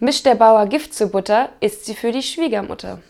Mischt der Bauer Gift zur Butter, ist sie für die Schwiegermutter.